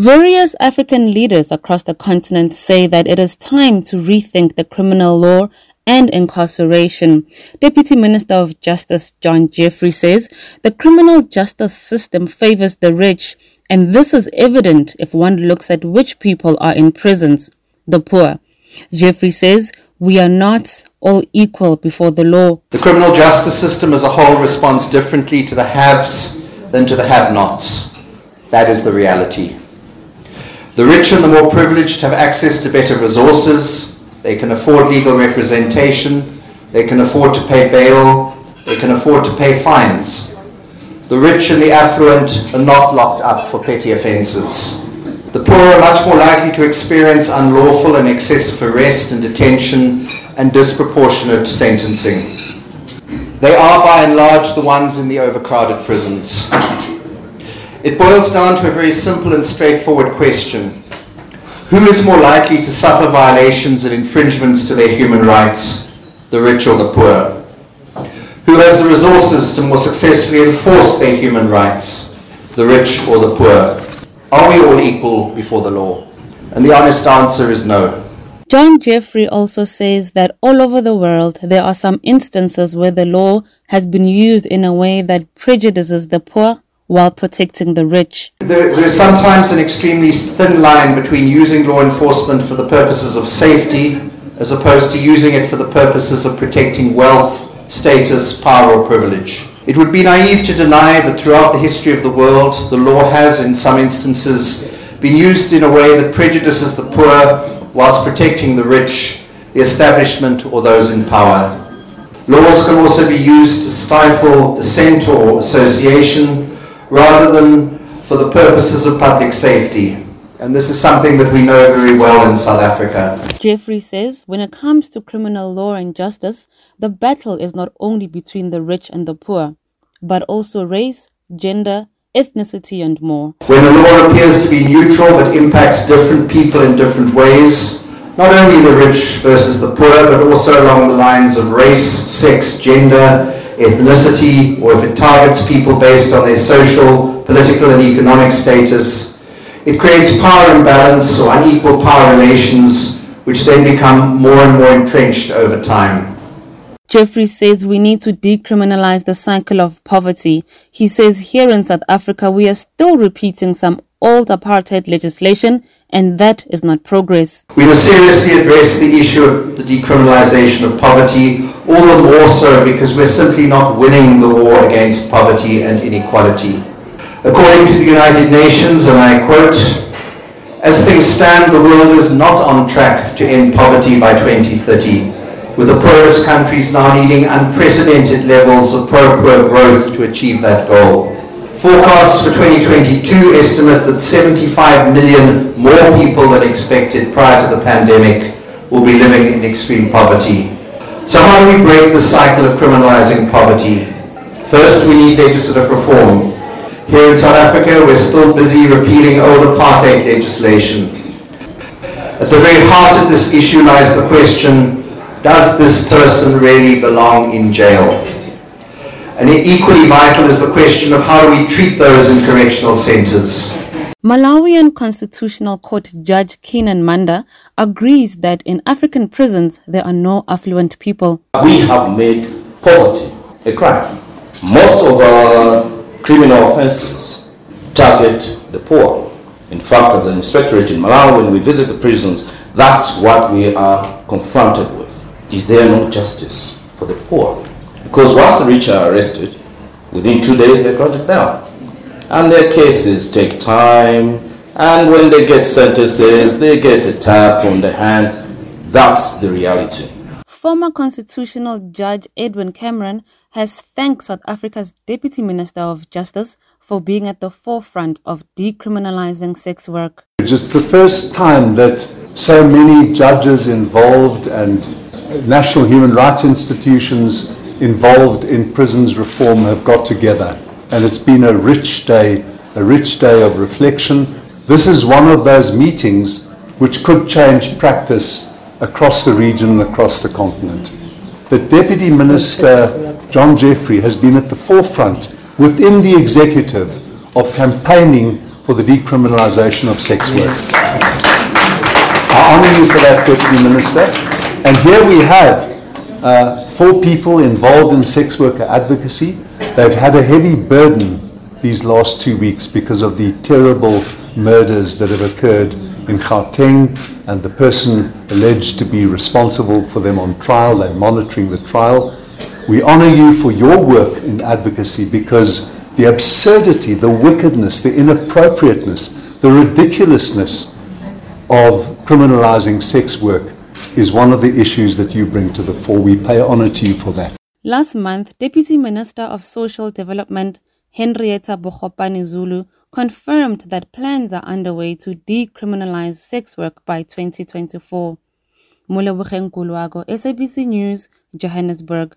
Various African leaders across the continent say that it is time to rethink the criminal law and incarceration. Deputy Minister of Justice John Jeffery says the criminal justice system favors the rich, and this is evident if one looks at which people are in prisons the poor. Jeffery says we are not all equal before the law. The criminal justice system as a whole responds differently to the haves than to the have nots. That is the reality. The rich and the more privileged have access to better resources, they can afford legal representation, they can afford to pay bail, they can afford to pay fines. The rich and the affluent are not locked up for petty offences. The poor are much more likely to experience unlawful and excessive arrest and detention and disproportionate sentencing. They are by and large the ones in the overcrowded prisons. It boils down to a very simple and straightforward question. Who is more likely to suffer violations and infringements to their human rights, the rich or the poor? Who has the resources to more successfully enforce their human rights, the rich or the poor? Are we all equal before the law? And the honest answer is no. John Jeffery also says that all over the world there are some instances where the law has been used in a way that prejudices the poor while protecting the rich. There, there's sometimes an extremely thin line between using law enforcement for the purposes of safety as opposed to using it for the purposes of protecting wealth, status, power, or privilege. It would be naive to deny that throughout the history of the world, the law has, in some instances, been used in a way that prejudices the poor whilst protecting the rich, the establishment, or those in power. Laws can also be used to stifle dissent or association, rather than for the purposes of public safety. And this is something that we know very well in South Africa. Jeffery says when it comes to criminal law and justice, the battle is not only between the rich and the poor, but also race, gender, ethnicity, and more. When a law appears to be neutral but impacts different people in different ways, not only the rich versus the poor, but also along the lines of race, sex, gender, ethnicity, or if it targets people based on their social, political, and economic status, it creates power imbalance or unequal power relations, which then become more and more entrenched over time. Jeffery says we need to decriminalize the cycle of poverty. He says here in South Africa we are still repeating some old apartheid legislation, and that is not progress. We must seriously address the issue of the decriminalization of poverty, all the more so because we're simply not winning the war against poverty and inequality. According to the United Nations, and I quote, as things stand, the world is not on track to end poverty by 2030, with the poorest countries now needing unprecedented levels of pro-poor growth to achieve that goal. Forecasts for 2022 estimate that 75 million more people than expected prior to the pandemic will be living in extreme poverty. So how do we break the cycle of criminalizing poverty? First, we need legislative reform. Here in South Africa, we're still busy repealing old apartheid legislation. At the very heart of this issue lies the question, does this person really belong in jail? And equally vital is the question of how do we treat those in correctional centers. Malawian Constitutional Court Judge Keenan Manda agrees that in African prisons there are no affluent people. We have made poverty a crime. Most of our criminal offenses target the poor. In fact, as an inspectorate in Malawi, when we visit the prisons, that's what we are confronted with. Is there no justice for the poor? Because once the rich are arrested, within two days they're granted bail. And their cases take time, and when they get sentences, they get a tap on the hand. That's the reality. Former Constitutional Judge Edwin Cameron has thanked South Africa's Deputy Minister of Justice for being at the forefront of decriminalizing sex work. It's the first time that so many judges involved and national human rights institutions involved in prisons reform have got together. And it's been a rich day, a rich day of reflection. This is one of those meetings which could change practice across the region and across the continent. The Deputy Minister, John Jeffery, has been at the forefront within the executive of campaigning for for the decriminalisation of sex work. I honour you for that, Deputy Minister. And here we have uh, four people involved in sex worker advocacy. They've had a heavy burden these last two weeks because of the terrible murders that have occurred in Gauteng and the person alleged to be responsible for them on trial. They're monitoring the trial. We honor you for your work in advocacy because the absurdity, the wickedness, the inappropriateness, the ridiculousness of criminalizing sex work is one of the issues that you bring to the fore. We pay honor to you for that. Last month, Deputy Minister of Social Development Hendrietta Bogopane Zulu confirmed that plans are underway to decriminalize sex work by 2024. Mulebukeng Kulwago, SABC News, Johannesburg.